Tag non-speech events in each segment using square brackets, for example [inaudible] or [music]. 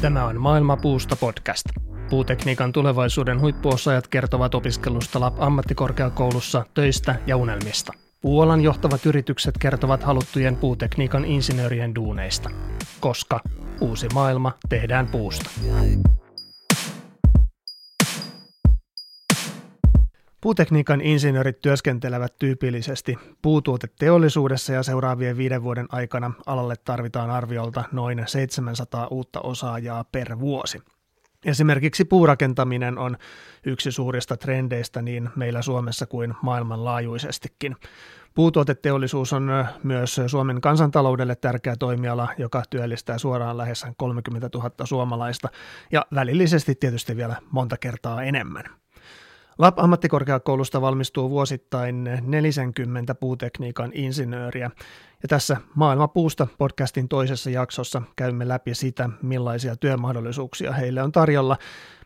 Tämä on Maailma puusta podcast. Puutekniikan tulevaisuuden huippuosaajat kertovat opiskelusta LAP ammattikorkeakoulussa, töistä ja unelmista. Puolan johtavat yritykset kertovat haluttujen puutekniikan insinöörien duuneista, koska uusi maailma tehdään puusta. Puutekniikan insinöörit työskentelevät tyypillisesti puutuoteteollisuudessa ja seuraavien viiden vuoden aikana alalle tarvitaan arviolta noin 700 uutta osaajaa per vuosi. Esimerkiksi puurakentaminen on yksi suurista trendeistä niin meillä Suomessa kuin maailmanlaajuisestikin. Puutuoteteollisuus on myös Suomen kansantaloudelle tärkeä toimiala, joka työllistää suoraan lähes 30 000 suomalaista ja välillisesti tietysti vielä monta kertaa enemmän. LAP-ammattikorkeakoulusta valmistuu vuosittain 40 puutekniikan insinööriä. Ja tässä Maailma puusta podcastin toisessa jaksossa käymme läpi sitä, millaisia työmahdollisuuksia heille on tarjolla,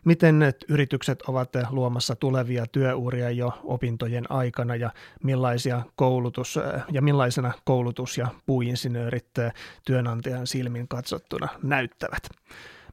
miten yritykset ovat luomassa tulevia työuria jo opintojen aikana ja millaisia koulutus ja millaisena koulutus- ja puuinsinöörit työnantajan silmin katsottuna näyttävät.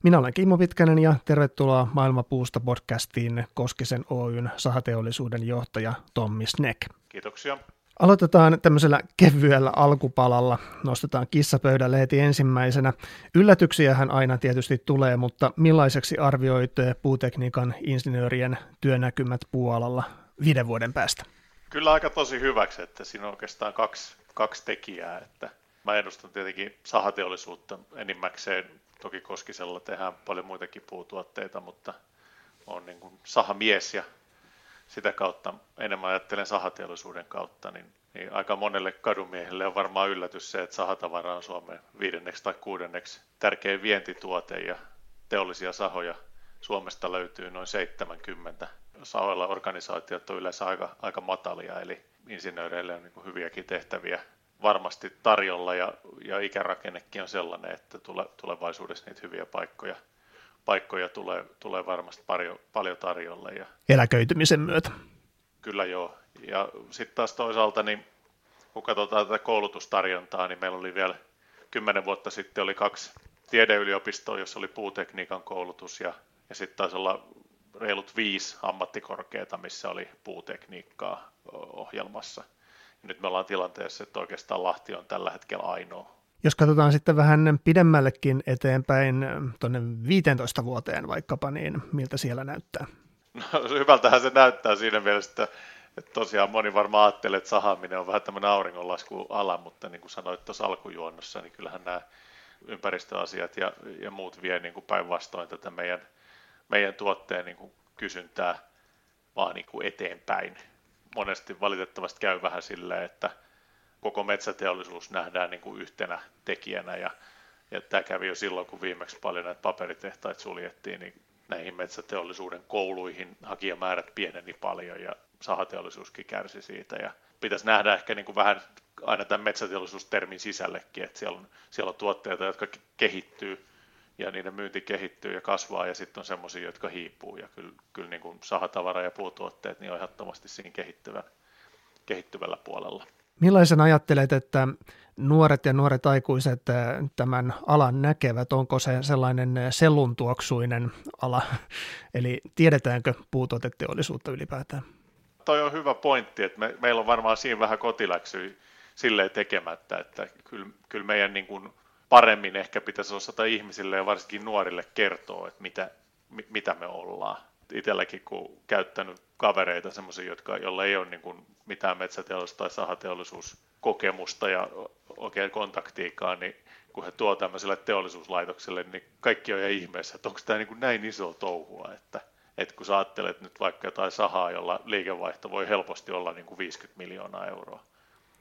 Minä olen Kimmo Pitkänen ja tervetuloa Maailmapuusta podcastiin Koskisen Oyn sahateollisuuden johtaja Tommi Snek. Kiitoksia. Aloitetaan tämmöisellä kevyellä alkupalalla. Nostetaan kissapöydälle heti ensimmäisenä. Yllätyksiähän aina tietysti tulee, mutta millaiseksi arvioit puutekniikan insinöörien työnäkymät puolalla viiden vuoden päästä? Kyllä aika tosi hyväksi, että siinä on oikeastaan kaksi, kaksi tekijää. Että mä ennustan tietenkin sahateollisuutta enimmäkseen Toki Koskisella tehdään paljon muitakin puutuotteita, mutta on niin kuin sahamies ja sitä kautta enemmän ajattelen sahateollisuuden kautta, niin, niin aika monelle kadumiehelle on varmaan yllätys se, että sahatavara on Suomen viidenneksi tai kuudenneksi tärkein vientituote ja teollisia sahoja Suomesta löytyy noin 70. Sahoilla organisaatiot on yleensä aika, aika matalia, eli insinööreille on niin hyviäkin tehtäviä varmasti tarjolla ja, ja ikärakennekin on sellainen, että tule, tulevaisuudessa niitä hyviä paikkoja, paikkoja tulee, tulee varmasti paljon, paljon tarjolla. Ja, Eläköitymisen myötä. Kyllä joo. Ja sitten taas toisaalta, niin kun katsotaan tätä koulutustarjontaa, niin meillä oli vielä kymmenen vuotta sitten oli kaksi tiedeyliopistoa, jossa oli puutekniikan koulutus ja, ja sitten taisi olla reilut viisi ammattikorkeata, missä oli puutekniikkaa ohjelmassa – nyt me ollaan tilanteessa, että oikeastaan Lahti on tällä hetkellä ainoa. Jos katsotaan sitten vähän pidemmällekin eteenpäin, tuonne 15 vuoteen vaikkapa, niin miltä siellä näyttää? No, hyvältähän se näyttää siinä mielessä, että, että tosiaan moni varmaan ajattelee, että sahaminen on vähän tämmöinen auringonlaskuala, mutta niin kuin sanoit tuossa alkujuonnossa, niin kyllähän nämä ympäristöasiat ja, ja muut vie niin kuin päinvastoin tätä meidän, meidän tuotteen niin kuin kysyntää vaan niin kuin eteenpäin monesti valitettavasti käy vähän silleen, että koko metsäteollisuus nähdään niin kuin yhtenä tekijänä ja, ja tämä kävi jo silloin, kun viimeksi paljon näitä paperitehtaita suljettiin, niin näihin metsäteollisuuden kouluihin hakijamäärät pieneni paljon ja sahateollisuuskin kärsi siitä. Ja pitäisi nähdä ehkä niin kuin vähän aina tämän metsäteollisuustermin sisällekin, että siellä on, siellä on tuotteita, jotka kehittyy ja niiden myynti kehittyy ja kasvaa ja sitten on semmoisia, jotka hiipuu ja kyllä, kyllä niin kuin sahatavara ja puutuotteet niin on ehdottomasti siinä kehittyvän, kehittyvällä puolella. Millaisen ajattelet, että nuoret ja nuoret aikuiset eh, tämän alan näkevät? Onko se sellainen selluntuoksuinen ala? [laughs] Eli tiedetäänkö puutuoteteollisuutta ylipäätään? Toi on hyvä pointti, että me, meillä on varmaan siinä vähän kotiläksyä silleen tekemättä, että kyllä, kyllä meidän niin kuin paremmin ehkä pitäisi osata ihmisille ja varsinkin nuorille kertoa, että mitä, mitä me ollaan. Itselläkin kun käyttänyt kavereita, semmoisia, jotka, joilla ei ole niin kuin mitään metsäteollisuus- tai sahateollisuuskokemusta ja oikein kontaktiikaan, niin kun he tuovat tämmöiselle teollisuuslaitokselle, niin kaikki on ihan ihmeessä, että onko tämä niin kuin näin iso touhua, että, että kun sä ajattelet nyt vaikka jotain sahaa, jolla liikevaihto voi helposti olla niin kuin 50 miljoonaa euroa,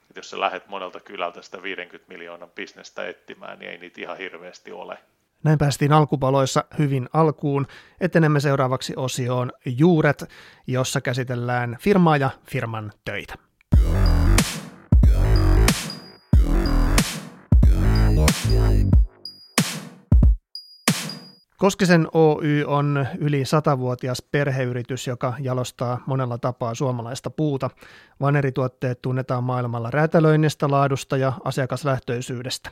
että jos sä lähdet monelta kylältä sitä 50 miljoonan bisnestä etsimään, niin ei niitä ihan hirveästi ole. Näin päästiin alkupaloissa hyvin alkuun. Etenemme seuraavaksi osioon Juuret, jossa käsitellään firmaa ja firman töitä. Koskisen Oy on yli satavuotias perheyritys, joka jalostaa monella tapaa suomalaista puuta. Vanerituotteet tunnetaan maailmalla räätälöinnistä, laadusta ja asiakaslähtöisyydestä.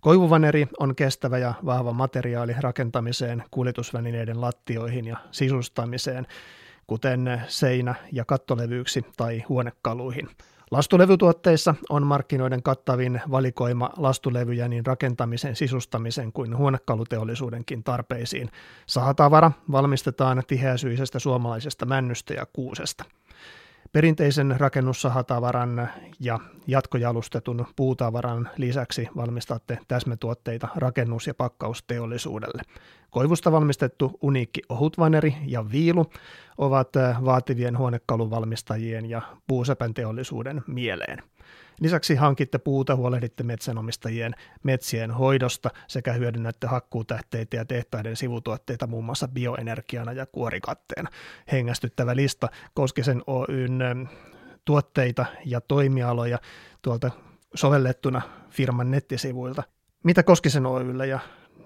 Koivuvaneri on kestävä ja vahva materiaali rakentamiseen, kuljetusvälineiden lattioihin ja sisustamiseen, kuten seinä- ja kattolevyyksi tai huonekaluihin. Lastulevytuotteissa on markkinoiden kattavin valikoima lastulevyjä niin rakentamisen, sisustamisen kuin huonekaluteollisuudenkin tarpeisiin. Sahatavara valmistetaan tiheäsyisestä suomalaisesta männystä ja kuusesta. Perinteisen rakennussahatavaran ja jatkojalustetun puutavaran lisäksi valmistatte täsmätuotteita rakennus- ja pakkausteollisuudelle. Koivusta valmistettu uniikki ohutvaneri ja viilu ovat vaativien huonekaluvalmistajien ja puusepän teollisuuden mieleen. Lisäksi hankitte puuta, huolehditte metsänomistajien metsien hoidosta sekä hyödynnätte hakkuutähteitä ja tehtaiden sivutuotteita muun muassa bioenergiana ja kuorikatteena. Hengästyttävä lista Koskisen Oyn ähm, tuotteita ja toimialoja tuolta sovellettuna firman nettisivuilta. Mitä Koskisen Oyllä ja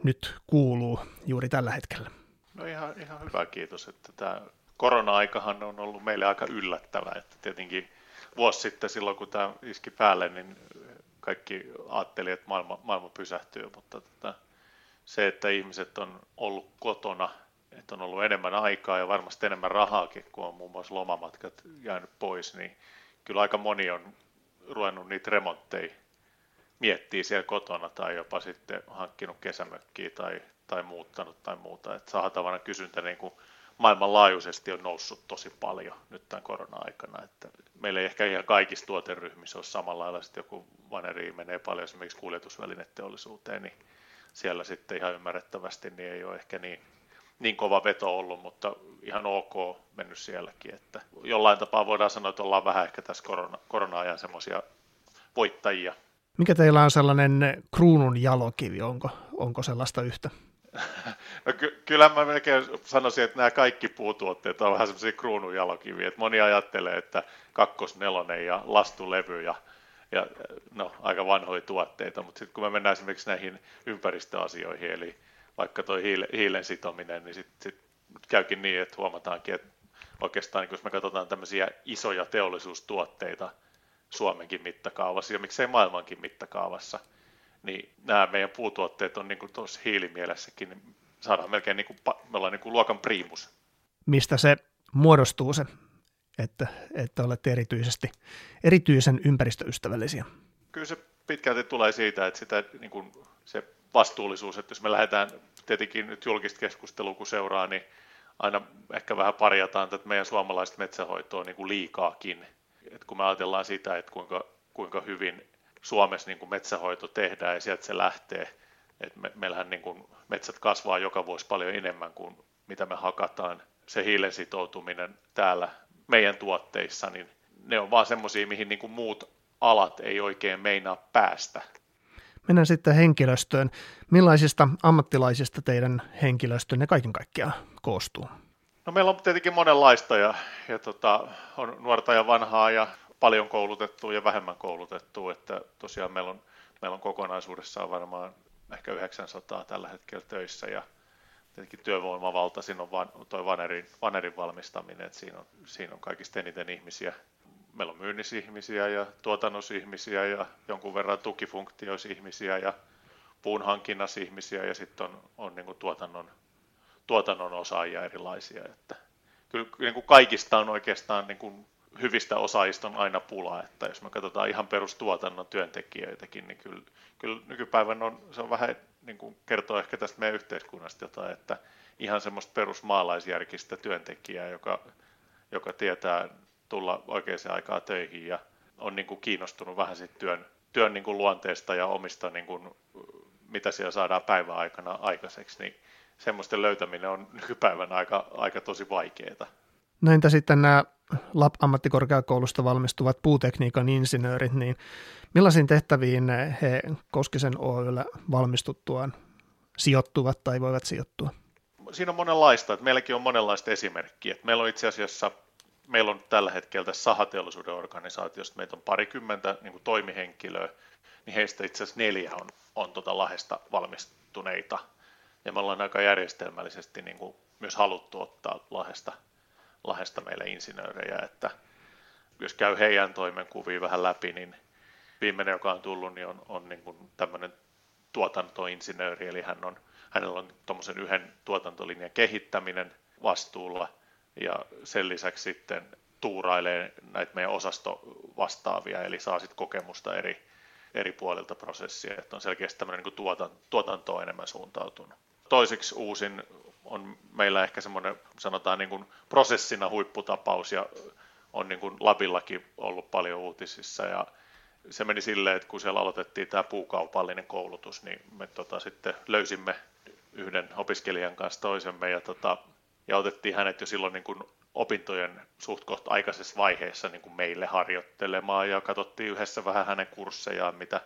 nyt kuuluu juuri tällä hetkellä? No ihan, ihan hyvä, kiitos. Että tämä korona-aikahan on ollut meille aika yllättävä, että tietenkin vuosi sitten silloin, kun tämä iski päälle, niin kaikki ajatteli, että maailma, maailma pysähtyy, mutta tota, se, että ihmiset on ollut kotona, että on ollut enemmän aikaa ja varmasti enemmän rahaakin, kun on muun muassa lomamatkat jäänyt pois, niin kyllä aika moni on ruvennut niitä remontteja miettii siellä kotona tai jopa sitten hankkinut kesämökkiä tai, tai muuttanut tai muuta. Että saatavana kysyntä niin kuin maailmanlaajuisesti on noussut tosi paljon nyt tämän korona-aikana. Että meillä ei ehkä ihan kaikissa tuoteryhmissä ole samalla lailla, että joku vaneri menee paljon esimerkiksi kuljetusvälineteollisuuteen, niin siellä sitten ihan ymmärrettävästi niin ei ole ehkä niin, niin kova veto ollut, mutta ihan ok mennyt sielläkin. Että jollain tapaa voidaan sanoa, että ollaan vähän ehkä tässä korona, korona-ajan semmoisia voittajia. Mikä teillä on sellainen kruunun jalokivi, onko, onko sellaista yhtä? No ky- kyllä mä melkein sanoisin, että nämä kaikki puutuotteet on vähän semmoisia kruununjalokiviä. Että moni ajattelee, että kakkosnelonen ja lastulevy ja, ja no, aika vanhoja tuotteita, mutta sitten kun me mennään esimerkiksi näihin ympäristöasioihin, eli vaikka tuo hiile, hiilen sitominen, niin sitten sit käykin niin, että huomataankin, että oikeastaan niin jos me katsotaan tämmöisiä isoja teollisuustuotteita Suomenkin mittakaavassa ja miksei maailmankin mittakaavassa – niin nämä meidän puutuotteet on niin kuin tuossa hiilimielessäkin, niin saadaan melkein niin kuin, me ollaan niin kuin luokan priimus. Mistä se muodostuu se, että, että olette erityisesti, erityisen ympäristöystävällisiä? Kyllä se pitkälti tulee siitä, että sitä, niin kuin se vastuullisuus, että jos me lähdetään tietenkin nyt julkista keskustelua kun seuraa, niin aina ehkä vähän parjataan tätä meidän suomalaista metsähoitoa niin kuin liikaakin. Et kun me ajatellaan sitä, että kuinka, kuinka hyvin Suomessa niin kuin metsähoito tehdään ja sieltä se lähtee. Et me, meillähän niin kuin metsät kasvaa joka vuosi paljon enemmän kuin mitä me hakataan. Se hiilen sitoutuminen täällä meidän tuotteissa, niin ne on vaan semmoisia, mihin niin kuin muut alat ei oikein meinaa päästä. Mennään sitten henkilöstöön. Millaisista ammattilaisista teidän henkilöstönne kaiken kaikkiaan koostuu? No meillä on tietenkin monenlaista ja, ja tota, on nuorta ja vanhaa ja paljon koulutettua ja vähemmän koulutettua, että tosiaan meillä on, meillä on kokonaisuudessaan varmaan ehkä 900 tällä hetkellä töissä ja tietenkin työvoimavaltaisin on van, toi vanerin, vanerin valmistaminen, että siinä on, siinä on kaikista eniten ihmisiä. Meillä on myynnisihmisiä ja tuotannosihmisiä ja jonkun verran tukifunktioisihmisiä ja puun ihmisiä ja sitten on, on niin tuotannon, tuotannon osaajia erilaisia. Että kyllä niin kuin kaikista on oikeastaan niin kuin hyvistä osaajista on aina pula, että jos me katsotaan ihan perustuotannon työntekijöitäkin, niin kyllä, kyllä nykypäivän on, se on vähän niin kuin kertoo ehkä tästä meidän yhteiskunnasta jotain, että ihan semmoista perusmaalaisjärkistä työntekijää, joka, joka tietää tulla oikeaan aikaan töihin ja on niin kuin kiinnostunut vähän sit työn, työn niin kuin luonteesta ja omista, niin kuin, mitä siellä saadaan päivän aikana aikaiseksi, niin semmoisten löytäminen on nykypäivän aika, aika tosi vaikeaa. No entä sitten nämä LAP-ammattikorkeakoulusta valmistuvat puutekniikan insinöörit, niin millaisiin tehtäviin he Koskisen Oyllä valmistuttuaan sijoittuvat tai voivat sijoittua? Siinä on monenlaista, että meilläkin on monenlaista esimerkkiä. Meillä on itse asiassa, meillä on tällä hetkellä tässä sahateollisuuden organisaatiosta, meitä on parikymmentä niin toimihenkilöä, niin heistä itse asiassa neljä on, on tuota Lahesta valmistuneita Ja me ollaan aika järjestelmällisesti niin kuin myös haluttu ottaa Lahesta, Lahesta meille insinöörejä, että jos käy heidän toimenkuvia vähän läpi, niin viimeinen, joka on tullut, niin on, on niin kuin tämmöinen tuotantoinsinööri, eli hän on, hänellä on tuommoisen yhden tuotantolinjan kehittäminen vastuulla, ja sen lisäksi sitten tuurailee näitä meidän osastovastaavia, eli saa sitten kokemusta eri, eri puolilta prosessia, että on selkeästi tämmöinen niin tuotan, tuotantoon enemmän suuntautunut. Toiseksi uusin on meillä ehkä semmoinen, sanotaan niin kuin prosessina huipputapaus, ja on niin kuin Labillakin ollut paljon uutisissa, ja se meni silleen, että kun siellä aloitettiin tämä puukaupallinen koulutus, niin me tota, sitten löysimme yhden opiskelijan kanssa toisemme ja, tota, ja otettiin hänet jo silloin niin kuin opintojen suht kohta aikaisessa vaiheessa niin kuin meille harjoittelemaan ja katsottiin yhdessä vähän hänen kurssejaan, mitä,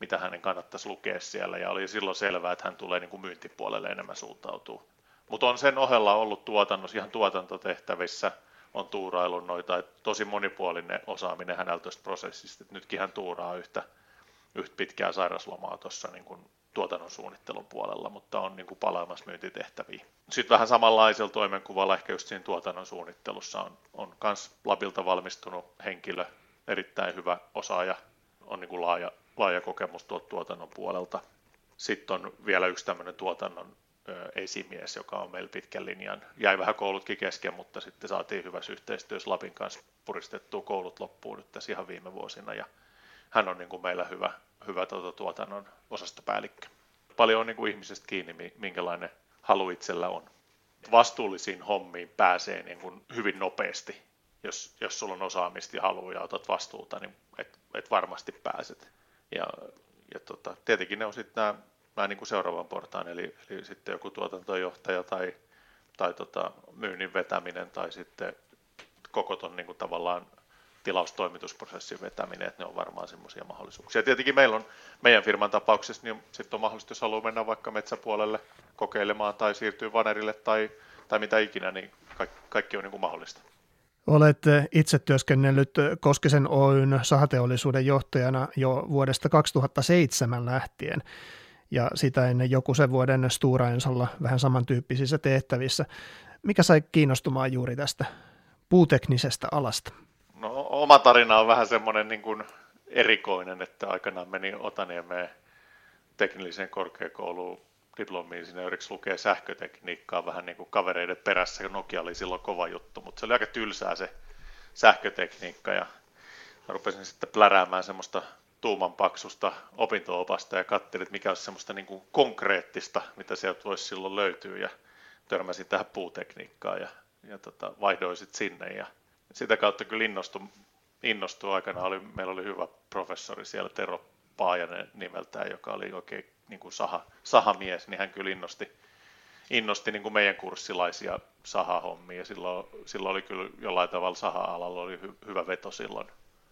mitä hänen kannattaisi lukea siellä ja oli silloin selvää, että hän tulee niin kuin myyntipuolelle enemmän suuntautuu. Mutta on sen ohella ollut tuotannossa ihan tuotantotehtävissä – on tuuraillut noita, että tosi monipuolinen osaaminen hänellä tuosta prosessista, että nytkin hän tuuraa yhtä, yhtä pitkää sairaslomaa tuossa niin kuin tuotannon suunnittelun puolella, mutta on niin kuin palaamassa myyntitehtäviä. Sitten vähän samanlaisella toimenkuvalla ehkä just siinä tuotannon suunnittelussa on, on kans Labilta valmistunut henkilö, erittäin hyvä osaaja, on niin kuin laaja, laaja kokemus tuolta tuotannon puolelta. Sitten on vielä yksi tämmöinen tuotannon esimies, joka on meillä pitkän linjan. Jäi vähän koulutkin kesken, mutta sitten saatiin hyvässä yhteistyössä Lapin kanssa puristettua koulut loppuun nyt tässä ihan viime vuosina. Ja hän on niin kuin meillä hyvä, hyvä tuota, tuotannon osastopäällikkö. Paljon on niin kuin ihmisestä kiinni, minkälainen halu itsellä on. Vastuullisiin hommiin pääsee niin kuin hyvin nopeasti. Jos, jos sulla on osaamista ja haluaa ja otat vastuuta, niin et, et varmasti pääset. Ja, ja tota, tietenkin ne on sitten nämä vähän niin kuin seuraavan portaan, eli, eli sitten joku tuotantojohtaja tai, tai tota, myynnin vetäminen tai sitten koko ton niin kuin tavallaan tilaustoimitusprosessin vetäminen, että ne on varmaan semmoisia mahdollisuuksia. Tietenkin meillä on meidän firman tapauksessa, niin sitten on mahdollista, jos haluaa mennä vaikka metsäpuolelle kokeilemaan tai siirtyä vanerille tai, tai mitä ikinä, niin kaikki, kaikki on niin kuin mahdollista. Olet itse työskennellyt Koskisen Oyn sahateollisuuden johtajana jo vuodesta 2007 lähtien ja sitä ennen joku sen vuoden Ensolla vähän samantyyppisissä tehtävissä. Mikä sai kiinnostumaan juuri tästä puuteknisestä alasta? No oma tarina on vähän semmoinen niin kuin erikoinen, että aikanaan meni Otaniemeen teknilliseen korkeakouluun diplomi-insinööriksi lukee sähkötekniikkaa vähän niin kuin kavereiden perässä. Nokia oli silloin kova juttu, mutta se oli aika tylsää se sähkötekniikka ja mä rupesin sitten pläräämään semmoista tuuman paksusta opinto-opasta ja katselin, että mikä olisi semmoista niin kuin konkreettista, mitä sieltä voisi silloin löytyä. Ja törmäsin tähän puutekniikkaan ja, ja tota, vaihdoin sitten sinne. Ja sitä kautta kyllä innostui, innostui aikana, oli, meillä oli hyvä professori siellä, Tero Paajanen nimeltään, joka oli oikein niin kuin saha, sahamies, niin hän kyllä innosti, innosti niin kuin meidän kurssilaisia sahahommia. Silloin, silloin oli kyllä jollain tavalla saha-alalla oli hy, hyvä veto silloin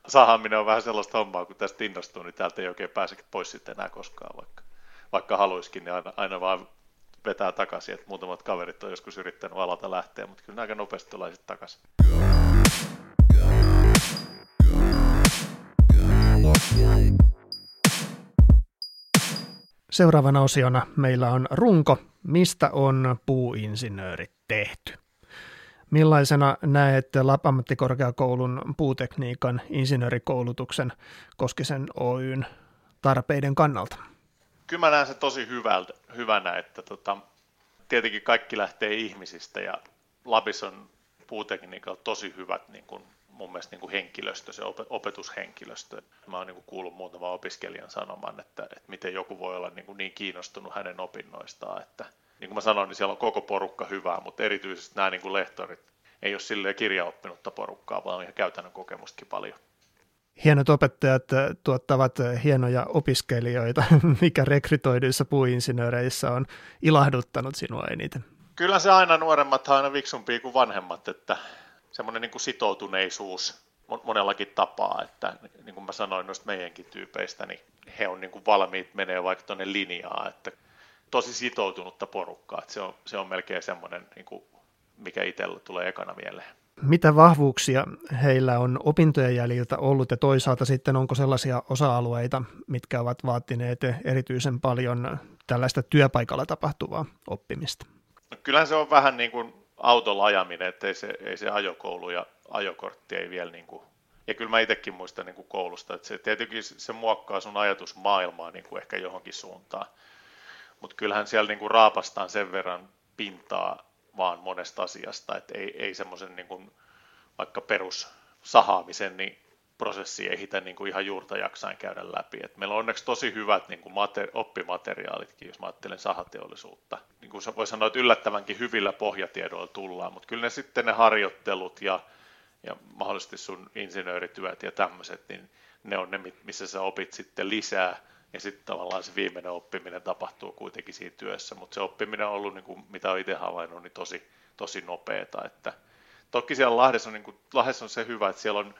sahaminen on vähän sellaista hommaa, kun tästä innostuu, niin täältä ei oikein pääse pois sitten enää koskaan, vaikka, vaikka haluaisikin, niin aina, aina vaan vetää takaisin, että muutamat kaverit on joskus yrittänyt alalta lähteä, mutta kyllä aika nopeasti tulee sitten takaisin. Seuraavana osiona meillä on runko, mistä on puuinsinöörit tehty. Millaisena näet Lapammattikorkeakoulun puutekniikan insinöörikoulutuksen Koskisen Oyn tarpeiden kannalta? Kyllä mä näen se tosi hyvältä, hyvänä, että tota, tietenkin kaikki lähtee ihmisistä ja Lapis on puutekniikalla tosi hyvät niin kuin, mun mielestä niin kuin henkilöstö, se opetushenkilöstö. Mä oon niin kuullut muutaman opiskelijan sanoman, että, että miten joku voi olla niin, kuin niin kiinnostunut hänen opinnoistaan, että niin kuin mä sanoin, niin siellä on koko porukka hyvää, mutta erityisesti nämä niin kuin lehtorit ei ole silleen kirjaoppinutta porukkaa, vaan ihan käytännön kokemustakin paljon. Hienot opettajat äh, tuottavat äh, hienoja opiskelijoita, [laughs] mikä rekrytoiduissa puuinsinööreissä on ilahduttanut sinua eniten. Kyllä se aina nuoremmat on aina viksumpia kuin vanhemmat, että semmoinen niin kuin sitoutuneisuus monellakin tapaa, että niin kuin mä sanoin noista meidänkin tyypeistä, niin he on niin kuin valmiit menee vaikka tuonne linjaan, että tosi sitoutunutta porukkaa. Että se, on, se on melkein semmoinen, niin kuin, mikä itsellä tulee ekana mieleen. Mitä vahvuuksia heillä on opintojen jäljiltä ollut ja toisaalta sitten onko sellaisia osa-alueita, mitkä ovat vaatineet erityisen paljon tällaista työpaikalla tapahtuvaa oppimista? No kyllähän se on vähän niin kuin autolla ajaminen, että ei se, ei se ajokoulu ja ajokortti ei vielä niin kuin ja kyllä mä itsekin muistan niin kuin koulusta, että se tietenkin se muokkaa sun ajatusmaailmaa niin kuin ehkä johonkin suuntaan. Mutta kyllähän siellä niin kuin raapastaan sen verran pintaa vaan monesta asiasta, että ei, ei semmoisen niin kuin vaikka perussahaamisen niin prosessi ei hitä niin kuin ihan juurta jaksain käydä läpi. Et meillä on onneksi tosi hyvät niin kuin mater- oppimateriaalitkin, jos mä ajattelen sahateollisuutta. Niin kuin voi sanoa, että yllättävänkin hyvillä pohjatiedoilla tullaan, mutta kyllä ne sitten ne harjoittelut ja, ja mahdollisesti sun insinöörityöt ja tämmöiset, niin ne on ne, missä sä opit sitten lisää ja sitten tavallaan se viimeinen oppiminen tapahtuu kuitenkin siinä työssä, mutta se oppiminen on ollut, niin kuin, mitä olen itse havainnut, niin tosi, tosi nopeeta. Että, toki siellä Lahdessa on, niin kuin, Lahdessa on se hyvä, että siellä on,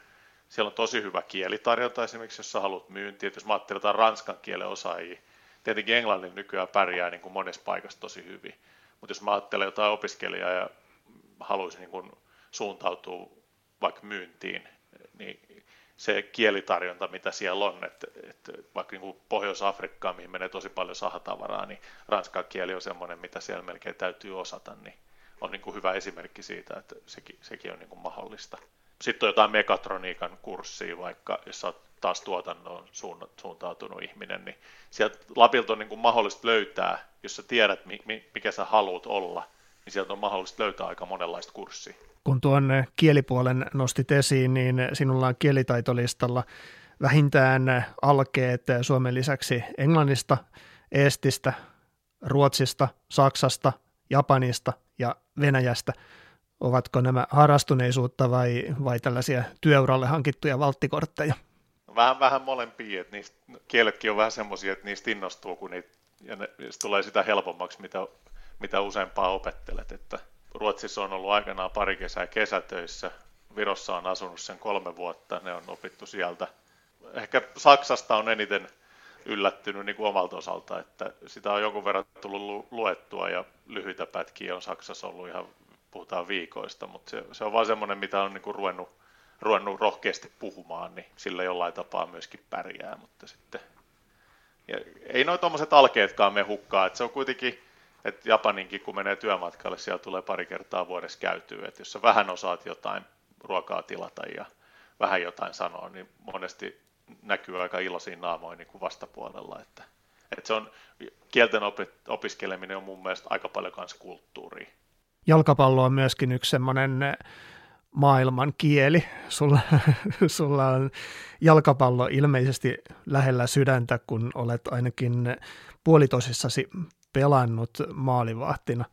siellä on tosi hyvä kielitarjonta esimerkiksi, jos sä haluat myyntiä, jos mä ajattelen jotain ranskan kielen osaajia, tietenkin englannin nykyään pärjää niin kuin monessa paikassa tosi hyvin, mutta jos mä ajattelen jotain opiskelijaa ja haluaisin niin kuin suuntautua vaikka myyntiin, niin se kielitarjonta, mitä siellä on, että, että vaikka niin Pohjois-Afrikkaan, mihin menee tosi paljon sahatavaraa, niin ranskan kieli on semmoinen, mitä siellä melkein täytyy osata, niin on niin kuin hyvä esimerkki siitä, että sekin, sekin on niin kuin mahdollista. Sitten on jotain mekatroniikan kurssia, vaikka jos olet taas tuotannon suuntautunut ihminen, niin sieltä Lapilta on niin kuin mahdollista löytää, jos sä tiedät, mikä sä haluat olla, niin sieltä on mahdollista löytää aika monenlaista kurssia kun tuon kielipuolen nostit esiin, niin sinulla on kielitaitolistalla vähintään alkeet Suomen lisäksi englannista, estistä, ruotsista, saksasta, japanista ja venäjästä. Ovatko nämä harrastuneisuutta vai, vai tällaisia työuralle hankittuja valttikortteja? Vähän, vähän molempia, että niistä, kieletkin on vähän semmoisia, että niistä innostuu, kun niitä, ja ne, tulee sitä helpommaksi, mitä, mitä useampaa opettelet, että Ruotsissa on ollut aikanaan pari kesää kesätöissä. Virossa on asunut sen kolme vuotta, ne on opittu sieltä. Ehkä Saksasta on eniten yllättynyt niin kuin omalta osalta, että sitä on jonkun verran tullut luettua ja lyhyitä pätkiä on Saksassa ollut ihan, puhutaan viikoista, mutta se, se on vaan semmoinen, mitä on niin kuin ruvennut, ruvennut rohkeasti puhumaan, niin sillä jollain tapaa myöskin pärjää, mutta sitten ja ei noin tuommoiset alkeetkaan me hukkaa, että se on kuitenkin että Japaninkin kun menee työmatkalle, siellä tulee pari kertaa vuodessa käytyä, että jos sä vähän osaat jotain ruokaa tilata ja vähän jotain sanoa, niin monesti näkyy aika iloisia naamoja niin kuin vastapuolella, että, että se on, kielten opiskeleminen on mun mielestä aika paljon myös kulttuuria. Jalkapallo on myöskin yksi semmoinen maailman kieli. Sulla, [laughs] sulla on jalkapallo ilmeisesti lähellä sydäntä, kun olet ainakin puolitosissasi pelannut maalivahtina.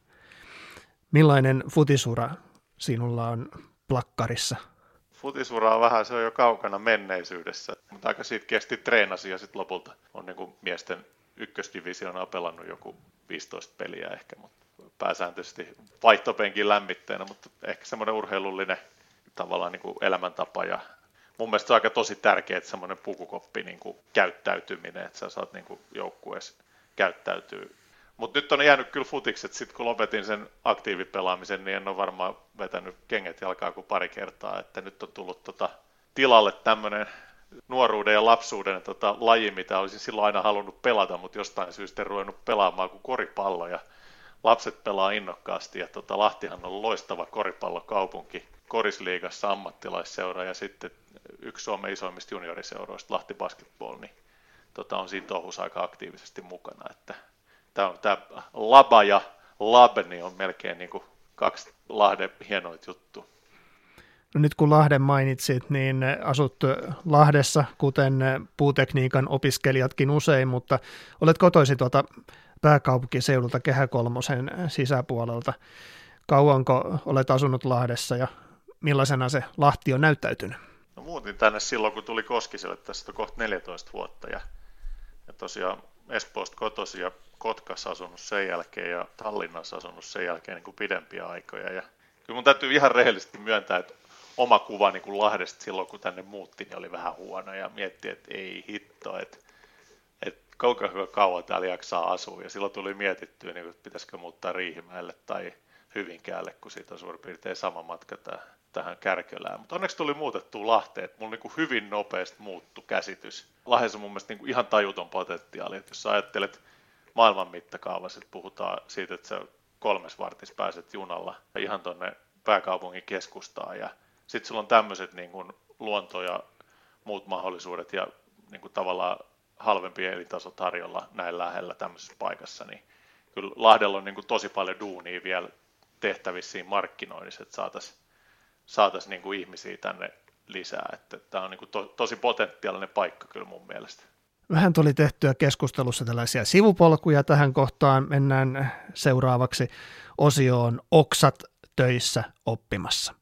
Millainen futisura sinulla on plakkarissa? Futisura on vähän, se on jo kaukana menneisyydessä, mutta aika siitä kesti treenasi ja sitten lopulta on niin kuin miesten ykkösdivisioonaa pelannut joku 15 peliä ehkä, mutta pääsääntöisesti vaihtopenkin lämmitteenä, mutta ehkä semmoinen urheilullinen tavallaan niin kuin elämäntapa ja mun mielestä se on aika tosi tärkeää, että semmoinen pukukoppi niin kuin käyttäytyminen, että sä saat niin kuin joukkueessa käyttäytyy mutta nyt on jäänyt kyllä futikset, sitten kun lopetin sen aktiivipelaamisen, niin en ole varmaan vetänyt kengät jalkaa kuin pari kertaa, että nyt on tullut tota tilalle tämmöinen nuoruuden ja lapsuuden tota, laji, mitä olisin silloin aina halunnut pelata, mutta jostain syystä en ruvennut pelaamaan kuin koripallo ja lapset pelaa innokkaasti ja tota, Lahtihan on loistava koripallokaupunki, korisliigassa ammattilaisseura ja sitten yksi Suomen isoimmista junioriseuroista, Lahti Basketball, niin tota, on siinä touhussa aika aktiivisesti mukana, että tämä on tämä Laba ja Lab, niin on melkein niin kuin kaksi Lahden hienoit juttu. No nyt kun Lahden mainitsit, niin asut Lahdessa, kuten puutekniikan opiskelijatkin usein, mutta olet kotoisin tuota pääkaupunkiseudulta Kehä Kolmosen sisäpuolelta. Kauanko olet asunut Lahdessa ja millaisena se Lahti on näyttäytynyt? No muutin tänne silloin, kun tuli Koskiselle tästä kohta 14 vuotta ja, ja tosiaan Espoosta kotosi ja Kotkassa asunut sen jälkeen ja Tallinnassa asunut sen jälkeen niin kuin pidempiä aikoja. Ja kyllä mun täytyy ihan rehellisesti myöntää, että oma kuva niin kuin Lahdesta silloin, kun tänne muutti, niin oli vähän huono ja mietti, että ei hitto, että, että kauan täällä jaksaa asua. Ja silloin tuli mietittyä, niin, että pitäisikö muuttaa Riihimäelle tai Hyvinkäälle, kun siitä on suurin piirtein sama matka tähän Kärkölään. Mutta onneksi tuli muutettua Lahteen, mulla niin kuin hyvin nopeasti muuttu käsitys. Lahdessa on mun mielestä niin kuin ihan tajuton potentiaali, että jos sä ajattelet maailman mittakaavassa, että puhutaan siitä, että sä kolmes vartis pääset junalla ihan tuonne pääkaupungin keskustaan ja sitten sulla on tämmöiset niin kuin luonto ja muut mahdollisuudet ja niin kuin tavallaan halvempi elintaso tarjolla näin lähellä tämmöisessä paikassa, niin kyllä Lahdella on niin kuin tosi paljon duunia vielä tehtävissä siinä markkinoinnissa, että saataisiin saatais niin kuin ihmisiä tänne lisää. Että tämä on niin kuin to, tosi potentiaalinen paikka kyllä mun mielestä. Vähän tuli tehtyä keskustelussa tällaisia sivupolkuja tähän kohtaan. Mennään seuraavaksi osioon Oksat töissä oppimassa.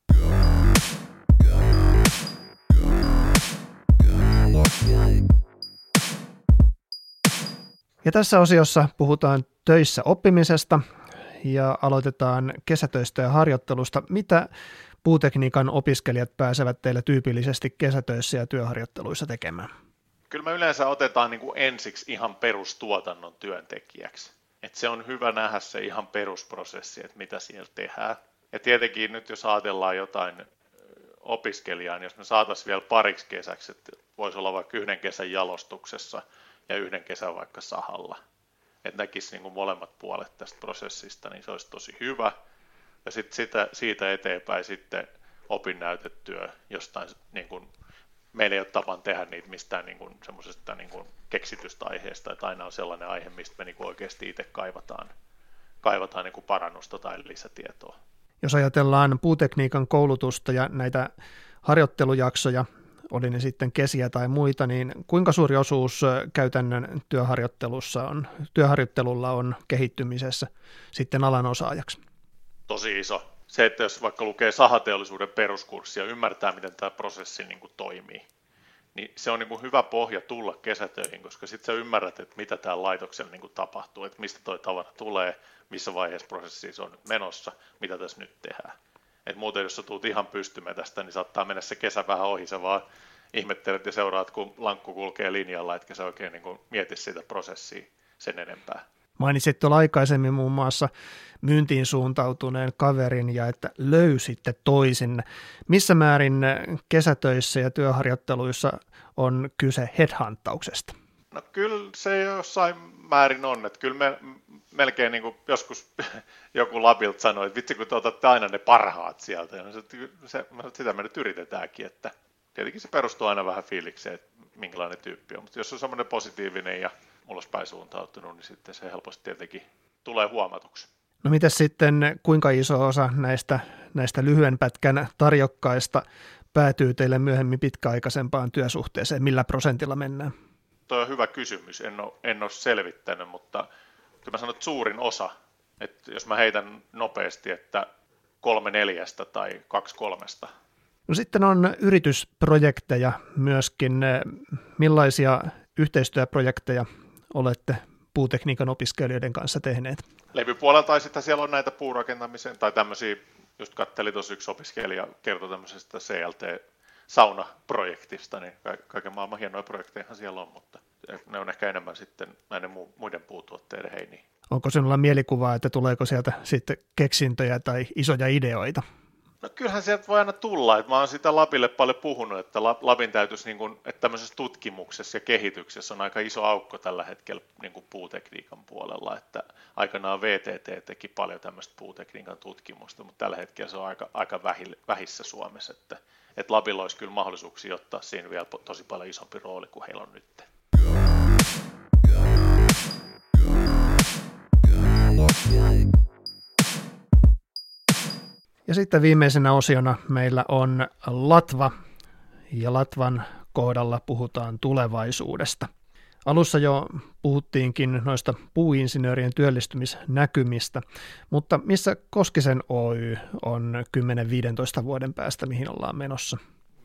Ja tässä osiossa puhutaan töissä oppimisesta ja aloitetaan kesätöistä ja harjoittelusta. Mitä puutekniikan opiskelijat pääsevät teille tyypillisesti kesätöissä ja työharjoitteluissa tekemään? Kyllä me yleensä otetaan niin kuin ensiksi ihan perustuotannon työntekijäksi. Et se on hyvä nähdä se ihan perusprosessi, että mitä siellä tehdään. Ja tietenkin nyt jos ajatellaan jotain opiskelijaa, niin jos me saataisiin vielä pariksi kesäksi, että voisi olla vaikka yhden kesän jalostuksessa ja yhden kesän vaikka sahalla, että näkisi niin kuin molemmat puolet tästä prosessista, niin se olisi tosi hyvä. Ja sitten sitä, siitä eteenpäin sitten opinnäytetyö jostain, niin kuin, meillä ei ole tapan tehdä niitä mistään niin kuin, semmoisesta niin kuin keksitystä aiheesta, että aina on sellainen aihe, mistä me niin kuin oikeasti itse kaivataan, kaivataan niin kuin parannusta tai lisätietoa. Jos ajatellaan puutekniikan koulutusta ja näitä harjoittelujaksoja, oli ne sitten kesiä tai muita, niin kuinka suuri osuus käytännön työharjoittelussa on, työharjoittelulla on kehittymisessä sitten alan osaajaksi? Tosi iso. Se, että jos vaikka lukee sahateollisuuden peruskurssia ja ymmärtää, miten tämä prosessi niin kuin toimii, niin se on niin kuin hyvä pohja tulla kesätöihin, koska sitten sä ymmärrät, että mitä täällä laitoksella niin kuin tapahtuu, että mistä toi tavara tulee, missä vaiheessa prosessi se on menossa, mitä tässä nyt tehdään. Et muuten jos sä tuut ihan pystymään tästä, niin saattaa mennä se kesä vähän ohi, sä vaan ihmettelet ja seuraat, kun lankku kulkee linjalla, etkä sä oikein niin mieti sitä prosessia sen enempää. Mainitsit tuolla aikaisemmin muun muassa myyntiin suuntautuneen kaverin ja että löysitte toisin. Missä määrin kesätöissä ja työharjoitteluissa on kyse headhuntauksesta? No kyllä se jossain määrin on, että kyllä me melkein niin kuin joskus [laughs] joku labilta sanoi, että vitsi kun te otatte aina ne parhaat sieltä, ja se, sitä me nyt yritetäänkin, että tietenkin se perustuu aina vähän fiilikseen, että minkälainen tyyppi on, mutta jos on semmoinen positiivinen ja ulospäin suuntautunut, niin sitten se helposti tietenkin tulee huomatuksi. No mitä sitten, kuinka iso osa näistä, näistä lyhyen pätkän tarjokkaista päätyy teille myöhemmin pitkäaikaisempaan työsuhteeseen? Millä prosentilla mennään? Tuo on hyvä kysymys, en ole, en ole selvittänyt, mutta kyllä mä sanon, että suurin osa, että jos mä heitän nopeasti, että kolme neljästä tai kaksi kolmesta. No sitten on yritysprojekteja myöskin. Millaisia yhteistyöprojekteja olette puutekniikan opiskelijoiden kanssa tehneet? Levypuolella tai sitten siellä on näitä puurakentamisen tai tämmöisiä, just katteli tuossa yksi opiskelija kertoi tämmöisestä CLT saunaprojektista, niin kaiken maailman hienoja projekteja siellä on, mutta ne on ehkä enemmän sitten näiden muiden puutuotteiden heiniä. Onko sinulla mielikuvaa, että tuleeko sieltä sitten keksintöjä tai isoja ideoita? No kyllähän sieltä voi aina tulla. Että mä oon sitä Lapille paljon puhunut, että Lapin täytyisi, niin kuin, että tämmöisessä tutkimuksessa ja kehityksessä on aika iso aukko tällä hetkellä niin kuin puutekniikan puolella. Että aikanaan VTT teki paljon tämmöistä puutekniikan tutkimusta, mutta tällä hetkellä se on aika, aika vähissä Suomessa. Että, että Lapilla olisi kyllä mahdollisuuksia ottaa siinä vielä tosi paljon isompi rooli kuin heillä on nyt. Ja sitten viimeisenä osiona meillä on Latva, ja Latvan kohdalla puhutaan tulevaisuudesta. Alussa jo puhuttiinkin noista puuinsinöörien työllistymisnäkymistä, mutta missä Koskisen Oy on 10-15 vuoden päästä, mihin ollaan menossa?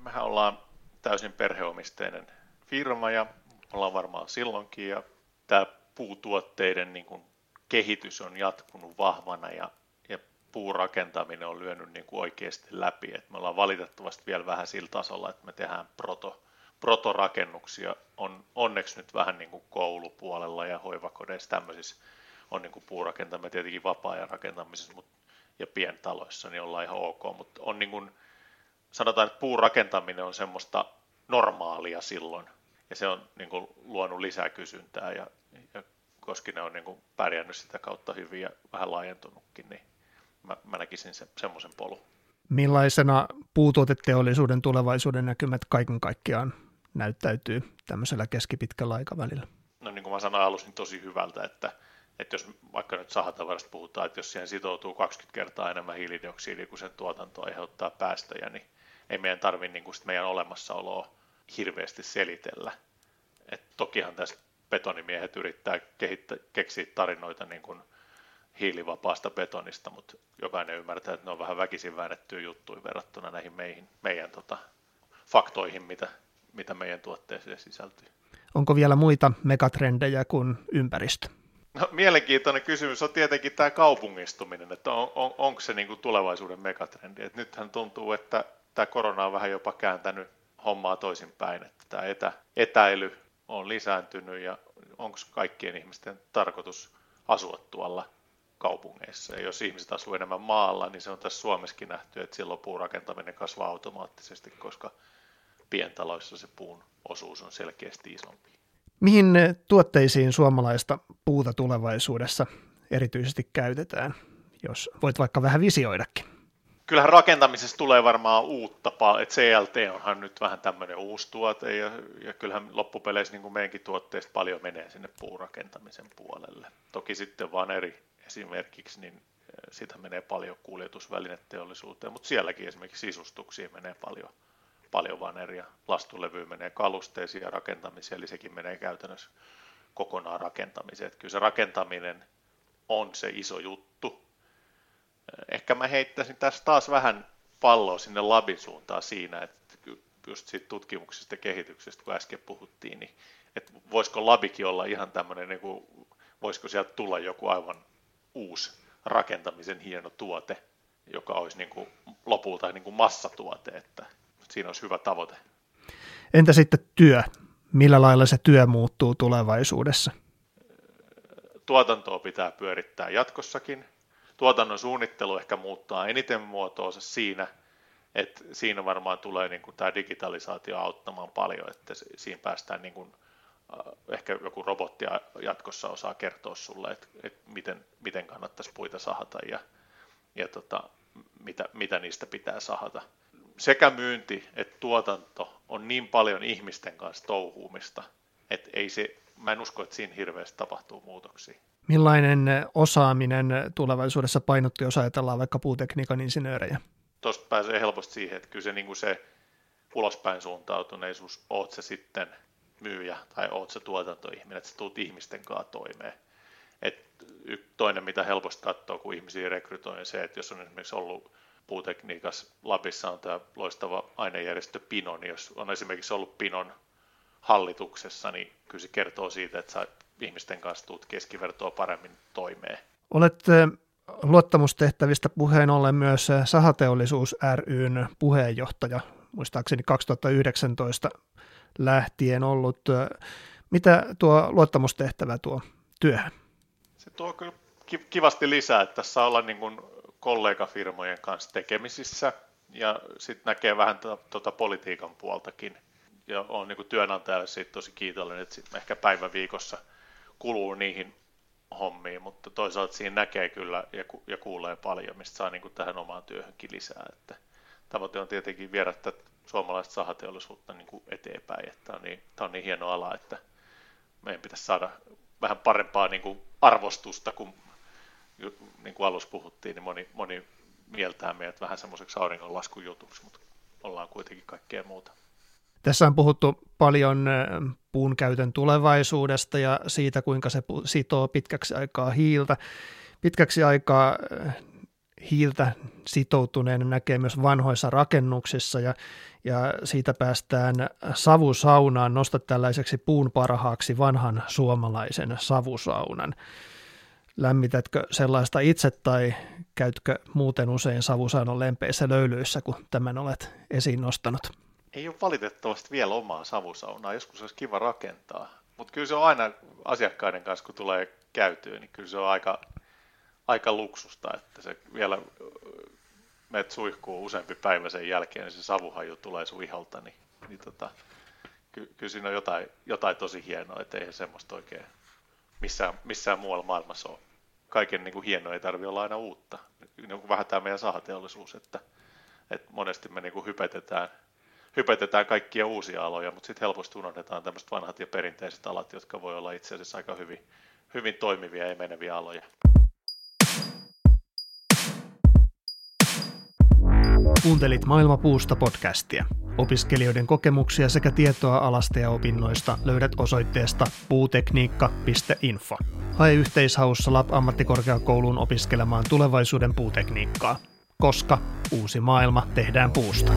Mehän ollaan täysin perheomisteinen firma ja ollaan varmaan silloinkin ja tämä puutuotteiden niin kuin kehitys on jatkunut vahvana ja puurakentaminen on lyönyt niin kuin oikeasti läpi. Et me ollaan valitettavasti vielä vähän sillä tasolla, että me tehdään proto, protorakennuksia. On onneksi nyt vähän niin kuin koulupuolella ja hoivakodeissa tämmöisissä on niin kuin puurakentaminen tietenkin vapaa-ajan rakentamisessa mutta, ja pientaloissa, niin ollaan ihan ok. Mutta on niin kuin, sanotaan, että puurakentaminen on semmoista normaalia silloin ja se on niin kuin luonut lisää kysyntää ja, ja koska ne on niin kuin pärjännyt sitä kautta hyvin ja vähän laajentunutkin, niin mä, mä näkisin se, semmoisen polun. Millaisena puutuoteteollisuuden tulevaisuuden näkymät kaiken kaikkiaan näyttäytyy tämmöisellä keskipitkällä aikavälillä? No niin kuin mä sanoin alussa, niin tosi hyvältä, että, että jos vaikka nyt sahatavarasta puhutaan, että jos siihen sitoutuu 20 kertaa enemmän hiilidioksidia kuin sen tuotanto aiheuttaa päästöjä, niin ei meidän tarvitse niin meidän olemassaoloa hirveästi selitellä. Et tokihan tässä betonimiehet yrittää kehittää, keksiä tarinoita niin kuin hiilivapaasta betonista, mutta jokainen ymmärtää, että ne on vähän väkisin väännettyä juttuja verrattuna näihin meihin, meidän tota, faktoihin, mitä, mitä meidän tuotteeseen sisältyy. Onko vielä muita megatrendejä kuin ympäristö? No, mielenkiintoinen kysymys on tietenkin tämä kaupungistuminen, että on, on, onko se niin kuin tulevaisuuden megatrendi. Et nythän tuntuu, että tämä korona on vähän jopa kääntänyt hommaa toisinpäin, että tämä etä, etäily on lisääntynyt ja onko kaikkien ihmisten tarkoitus asua tuolla kaupungeissa. Ja jos ihmiset asuu enemmän maalla, niin se on tässä Suomessakin nähty, että silloin puurakentaminen kasvaa automaattisesti, koska pientaloissa se puun osuus on selkeästi isompi. Mihin tuotteisiin suomalaista puuta tulevaisuudessa erityisesti käytetään, jos voit vaikka vähän visioidakin? Kyllähän rakentamisessa tulee varmaan uutta, että CLT onhan nyt vähän tämmöinen uusi tuote ja, ja kyllähän loppupeleissä niin kuin meidänkin tuotteista paljon menee sinne puurakentamisen puolelle. Toki sitten vaan eri esimerkiksi, niin sitä menee paljon kuljetusvälineteollisuuteen, mutta sielläkin esimerkiksi sisustuksia menee paljon, paljon vaneria. Lastulevy menee kalusteisiin ja rakentamiseen, eli sekin menee käytännössä kokonaan rakentamiseen. Että kyllä se rakentaminen on se iso juttu. Ehkä mä heittäisin tässä taas vähän palloa sinne labin suuntaan siinä, että just siitä tutkimuksesta ja kehityksestä, kun äsken puhuttiin, niin että voisiko labikin olla ihan tämmöinen, niin kuin, voisiko sieltä tulla joku aivan uusi rakentamisen hieno tuote, joka olisi niin kuin lopulta niin kuin massatuote, että siinä olisi hyvä tavoite. Entä sitten työ? Millä lailla se työ muuttuu tulevaisuudessa? Tuotantoa pitää pyörittää jatkossakin. Tuotannon suunnittelu ehkä muuttaa eniten muotoonsa siinä, että siinä varmaan tulee niin kuin tämä digitalisaatio auttamaan paljon, että siinä päästään niin kuin Äh, ehkä joku robotti jatkossa osaa kertoa sulle, että, että miten, miten kannattaisi puita sahata ja, ja tota, mitä, mitä niistä pitää sahata. Sekä myynti että tuotanto on niin paljon ihmisten kanssa touhuumista, että ei se, mä en usko, että siinä hirveästi tapahtuu muutoksia. Millainen osaaminen tulevaisuudessa painottuu, jos ajatellaan vaikka puutekniikan insinöörejä? Tuosta pääsee helposti siihen, että kyllä se, niin kuin se ulospäin suuntautuneisuus, oot se sitten – myyjä tai oot se tuotantoihminen, että sä tuut ihmisten kanssa toimeen. Et toinen, mitä helposti katsoo, kun ihmisiä rekrytoi, on se, että jos on esimerkiksi ollut puutekniikassa Lapissa on tämä loistava ainejärjestö Pino, niin jos on esimerkiksi ollut Pinon hallituksessa, niin kyllä se kertoo siitä, että sä ihmisten kanssa tuut keskivertoa paremmin toimeen. Olet luottamustehtävistä puheen ollen myös Sahateollisuus ryn puheenjohtaja. Muistaakseni 2019 lähtien ollut. Mitä tuo luottamustehtävä tuo työhön? Se tuo kyllä kivasti lisää, että tässä olla niin kuin kollegafirmojen kanssa tekemisissä ja sitten näkee vähän tuota politiikan puoltakin. Ja on niin työnantajalle siitä tosi kiitollinen, että sit ehkä päivän viikossa kuluu niihin hommiin, mutta toisaalta siinä näkee kyllä ja, ku, ja kuulee paljon, mistä saa niin kuin tähän omaan työhönkin lisää. Että tavoite on tietenkin viedä tätä suomalaista sahateollisuutta niin kuin eteenpäin. Että on niin, tämä on niin hieno ala, että meidän pitäisi saada vähän parempaa niin kuin arvostusta, kun niin kuin alussa puhuttiin, niin moni, moni mieltää meidät vähän semmoiseksi auringonlaskun jutuksi, mutta ollaan kuitenkin kaikkea muuta. Tässä on puhuttu paljon puun käytön tulevaisuudesta ja siitä, kuinka se sitoo pitkäksi aikaa hiiltä. Pitkäksi aikaa hiiltä sitoutuneen näkee myös vanhoissa rakennuksissa ja, ja siitä päästään savusaunaan. Nosta tällaiseksi puun parhaaksi vanhan suomalaisen savusaunan. Lämmitätkö sellaista itse tai käytkö muuten usein savusaunan lempeissä löylyissä, kun tämän olet esiin nostanut? Ei ole valitettavasti vielä omaa savusaunaa, joskus olisi kiva rakentaa. Mutta kyllä se on aina asiakkaiden kanssa, kun tulee käytyä, niin kyllä se on aika aika luksusta, että se vielä meet suihkuu useampi päivä sen jälkeen, niin se savuhaju tulee sun iholta, niin, niin tota, ky, kyllä siinä on jotain, jotain tosi hienoa, että eihän semmoista oikein missään, missään muualla maailmassa ole. Kaiken niin kuin hienoa ei tarvitse olla aina uutta. Niin kuin vähän tämä meidän sahateollisuus, että, että monesti me niin kuin hypetetään, hypetetään kaikkia uusia aloja, mutta sitten helposti unohdetaan tämmöiset vanhat ja perinteiset alat, jotka voi olla itse asiassa aika hyvin, hyvin toimivia ja meneviä aloja. Kuuntelit Maailmapuusta podcastia. Opiskelijoiden kokemuksia sekä tietoa alasta ja opinnoista löydät osoitteesta puutekniikka.info. Hae yhteishaussa Lab-ammattikorkeakouluun opiskelemaan tulevaisuuden puutekniikkaa, koska uusi maailma tehdään puusta.